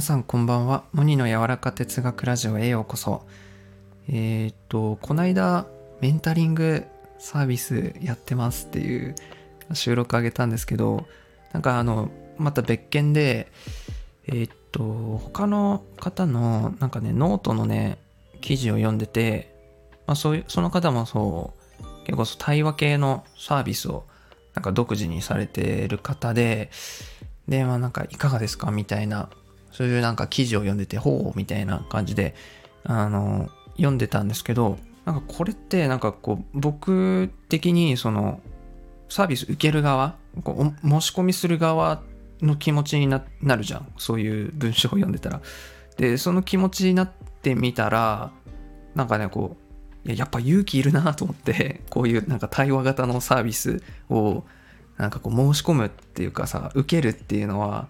皆さんこんばんは。モニの柔らか哲学ラジオへようこそ。えー、っと、こないだメンタリングサービスやってますっていう収録あげたんですけど、なんかあの、また別件で、えー、っと、他の方のなんかね、ノートのね、記事を読んでて、まあそういう、その方もそう、結構対話系のサービスをなんか独自にされてる方で、で、まあなんかいかがですか？みたいな、そういうなんか記事を読んでて、ほうみたいな感じで、あの、読んでたんですけど、なんかこれってなんかこう、僕的にその、サービス受ける側、こう申し込みする側の気持ちになるじゃん。そういう文章を読んでたら。で、その気持ちになってみたら、なんかね、こう、ややっぱ勇気いるなと思って、こういうなんか対話型のサービスをなんかこう申し込むっていうかさ、受けるっていうのは、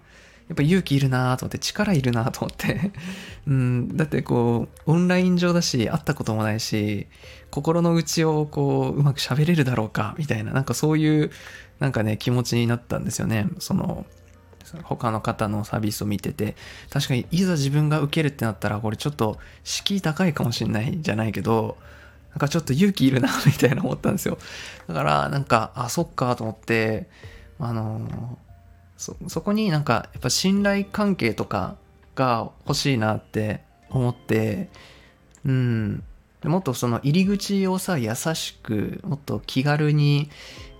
やっぱ勇気いるなと思って、力いるなと思って うん、だってこう、オンライン上だし、会ったこともないし、心の内をこう、うまく喋れるだろうか、みたいな、なんかそういう、なんかね、気持ちになったんですよね。その、他の方のサービスを見てて、確かにいざ自分が受けるってなったら、これちょっと敷居高いかもしんないじゃないけど、なんかちょっと勇気いるな、みたいな思ったんですよ。だから、なんか、あ、そっか、と思って、あのそ、そこになんか、やっぱ信頼関係とかが欲しいなって思って、うん。もっとその入り口をさ、優しく、もっと気軽に、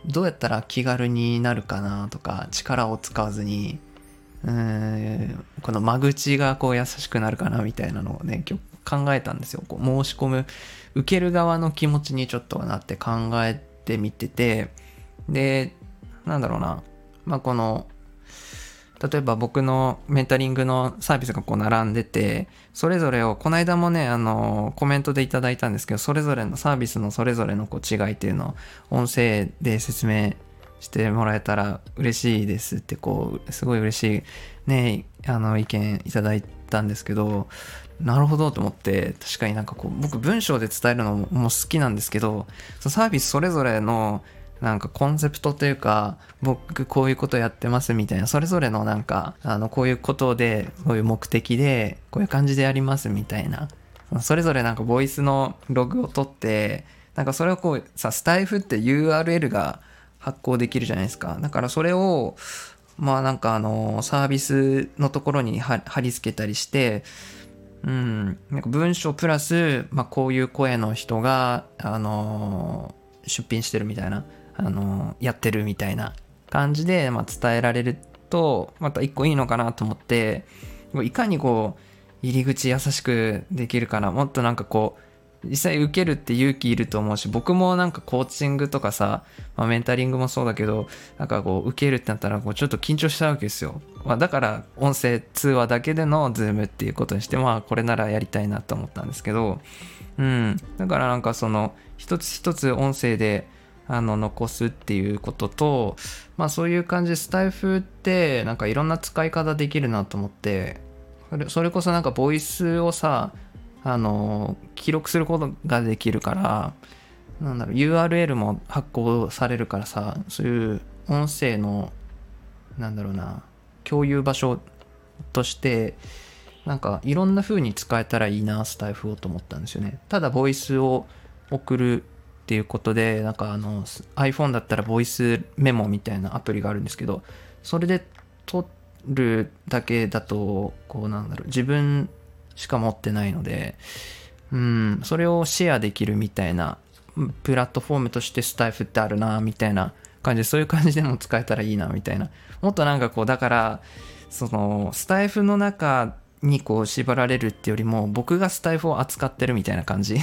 どうやったら気軽になるかなとか、力を使わずに、うん、この間口がこう優しくなるかなみたいなのをね、今日考えたんですよ。こう申し込む、受ける側の気持ちにちょっとなって考えてみてて、で、なんだろうな、まあ、この、例えば僕のメンタリングのサービスがこう並んでて、それぞれを、この間もね、あの、コメントでいただいたんですけど、それぞれのサービスのそれぞれのこう違いっていうのを音声で説明してもらえたら嬉しいですって、こう、すごい嬉しいね、あの、意見いただいたんですけど、なるほどと思って確かになんかこう僕文章で伝えるのも好きなんですけどサービスそれぞれのなんかコンセプトというか僕こういうことやってますみたいなそれぞれのなんかあのこういうことでこういう目的でこういう感じでやりますみたいなそれぞれなんかボイスのログを取ってなんかそれをこうさスタイフって URL が発行できるじゃないですか。だからそれをまあなんかあのサービスのところに貼り付けたりしてうん、なんか文章プラス、まあ、こういう声の人が、あのー、出品してるみたいな、あの、やってるみたいな感じで、まあ、伝えられると、また一個いいのかなと思って、いかにこう、入り口優しくできるかな、もっとなんかこう、実際受けるって勇気いると思うし、僕もなんかコーチングとかさ、まあ、メンタリングもそうだけど、なんかこう受けるってなったらこうちょっと緊張したわけですよ。まあ、だから音声通話だけでの Zoom っていうことにして、まあこれならやりたいなと思ったんですけど、うん。だからなんかその一つ一つ音声であの残すっていうことと、まあそういう感じでスタイフってなんかいろんな使い方できるなと思って、それこそなんかボイスをさ、あの記録することができるからなんだろう URL も発行されるからさそういう音声のなんだろうな共有場所としてなんかいろんな風に使えたらいいなスタイフをと思ったんですよね。ただボイスを送るっていうことでなんかあの iPhone だったらボイスメモみたいなアプリがあるんですけどそれで撮るだけだとこうなんだろう自分しか持ってないので、うん、それをシェアできるみたいな、プラットフォームとしてスタイフってあるな、みたいな感じで、そういう感じでも使えたらいいな、みたいな。もっとなんかこう、だから、その、スタイフの中にこう縛られるってよりも、僕がスタイフを扱ってるみたいな感じ。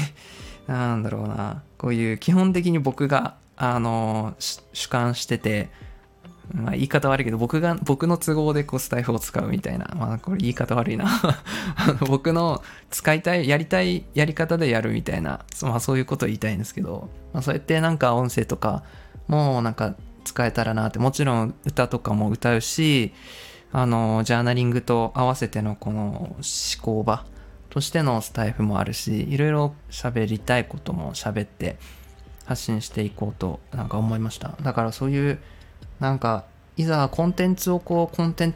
なんだろうな。こういう基本的に僕が、あの、主観してて、まあ、言い方悪いけど、僕が、僕の都合でこうスタイフを使うみたいな。まあ、これ言い方悪いな 僕の使いたい、やりたいやり方でやるみたいな。まあ、そういうことを言いたいんですけど、まあ、そうやってなんか音声とかもなんか使えたらなって、もちろん歌とかも歌うし、あの、ジャーナリングと合わせてのこの思考場としてのスタイフもあるし、いろいろ喋りたいことも喋って発信していこうとなんか思いました。だからそういうなんかいざコンテンツをこうコンテン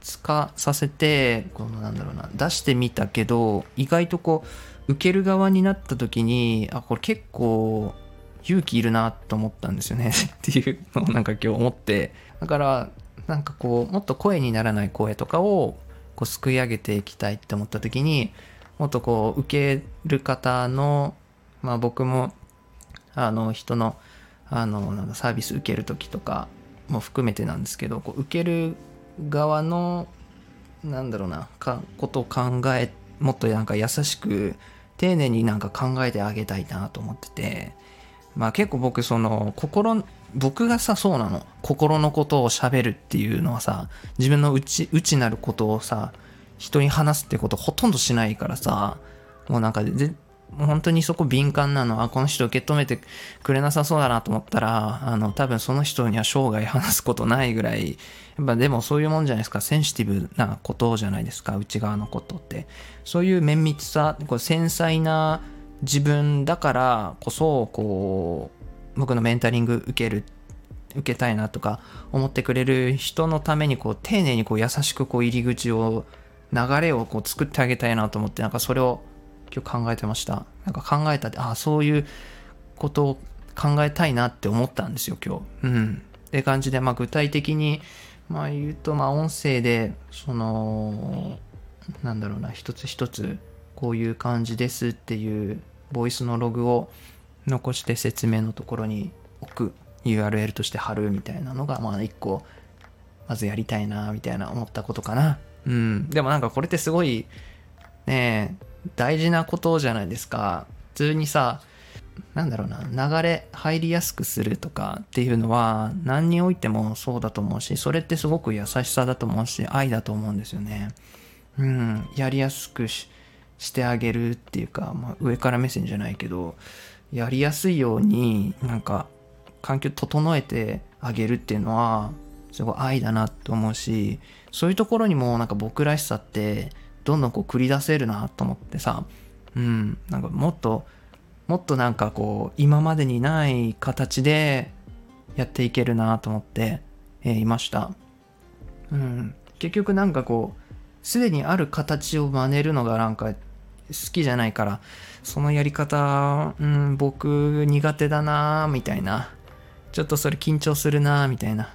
密化させてこのなんだろうな出してみたけど意外とこう受ける側になった時にあこれ結構勇気いるなと思ったんですよね っていうのをなんか今日思ってだからなんかこうもっと声にならない声とかをこうすくい上げていきたいって思った時にもっとこう受ける方のまあ僕もあの人のあのなんサービス受ける時とかも含めてなんですけどこう受ける側のなんだろうなかことを考えもっとなんか優しく丁寧になんか考えてあげたいなと思っててまあ結構僕その心僕がさそうなの。心のことを喋るっていうのはさ自分の内内なることをさ人に話すってことほとんどしないからさもうなんか本当にそこ敏感なの。は、この人受け止めてくれなさそうだなと思ったら、あの、多分その人には生涯話すことないぐらい、やっぱでもそういうもんじゃないですか、センシティブなことじゃないですか、内側のことって。そういう綿密さ、こう繊細な自分だからこそ、こう、僕のメンタリング受ける、受けたいなとか思ってくれる人のために、こう、丁寧にこう優しくこう入り口を、流れをこう作ってあげたいなと思って、なんかそれを今日考えてました。なんか考えたって、ああ、そういうことを考えたいなって思ったんですよ、今日。うん。って感じで、まあ具体的に、まあ言うと、まあ音声で、その、なんだろうな、一つ一つ、こういう感じですっていう、ボイスのログを残して説明のところに置く URL として貼るみたいなのが、まあ一個、まずやりたいな、みたいな思ったことかな。うん。でもなんかこれってすごい、ねえ、大事なことじゃないですか。普通にさ、なんだろうな、流れ入りやすくするとかっていうのは何においてもそうだと思うし、それってすごく優しさだと思うし、愛だと思うんですよね。うん、やりやすくしてあげるっていうか、まあ、上から目線じゃないけど、やりやすいようになんか環境整えてあげるっていうのは、すごい愛だなと思うし、そういうところにもなんか僕らしさってどんどんこう繰り出せるなと思ってさ、うん、なんかもっと、もっとなんかこう、今までにない形でやっていけるなと思って、えー、いました。うん、結局なんかこう、すでにある形を真似るのがなんか好きじゃないから、そのやり方、うん、僕苦手だなみたいな。ちょっとそれ緊張するなみたいな。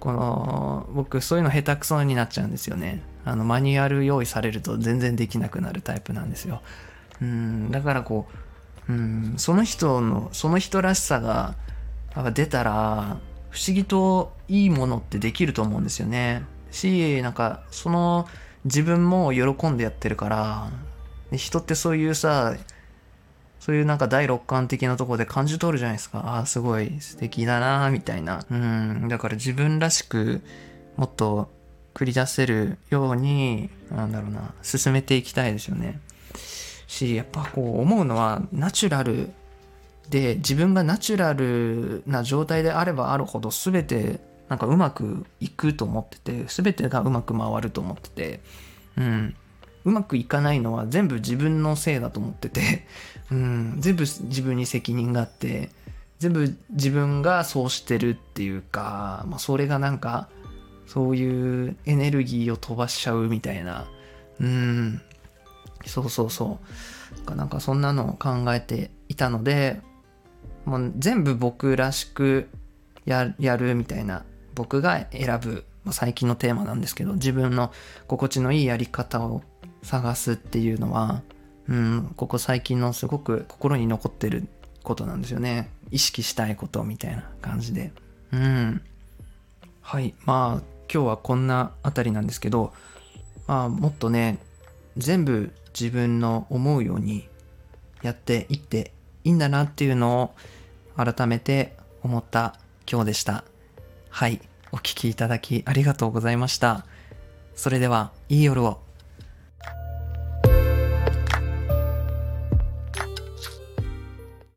この、僕そういうの下手くそになっちゃうんですよね。あのマニュアル用意されると全然できなくなるタイプなんですよ。うんだからこううんその人のその人らしさが出たら不思議といいものってできると思うんですよね。しなんかその自分も喜んでやってるからで人ってそういうさそういうなんか第六感的なとこで感じ取るじゃないですか。ああ、すごい素敵だなみたいな。うん。だから自分らしくもっと繰り出せるように、なんだろうな、進めていきたいですよね。し、やっぱこう思うのは、ナチュラルで、自分がナチュラルな状態であればあるほど、全てなんかうまくいくと思ってて、全てがうまく回ると思ってて、うん。うまくいかないのは全部自分のせいだと思ってて、うん、全部自分に責任があって、全部自分がそうしてるっていうか、まあ、それがなんかそういうエネルギーを飛ばしちゃうみたいな。うん。そうそうそう。なんかそんなのを考えていたので、もう全部僕らしくやるみたいな、僕が選ぶ、まあ、最近のテーマなんですけど、自分の心地のいいやり方を探すっていうのは、うん、ここ最近のすごく心に残ってることなんですよね。意識したいことみたいな感じで。うん。はい。まあ、今日はこんなあたりなんですけど、まあ、もっとね、全部自分の思うようにやっていっていいんだなっていうのを改めて思った今日でした。はい。お聴きいただきありがとうございました。それでは、いい夜を。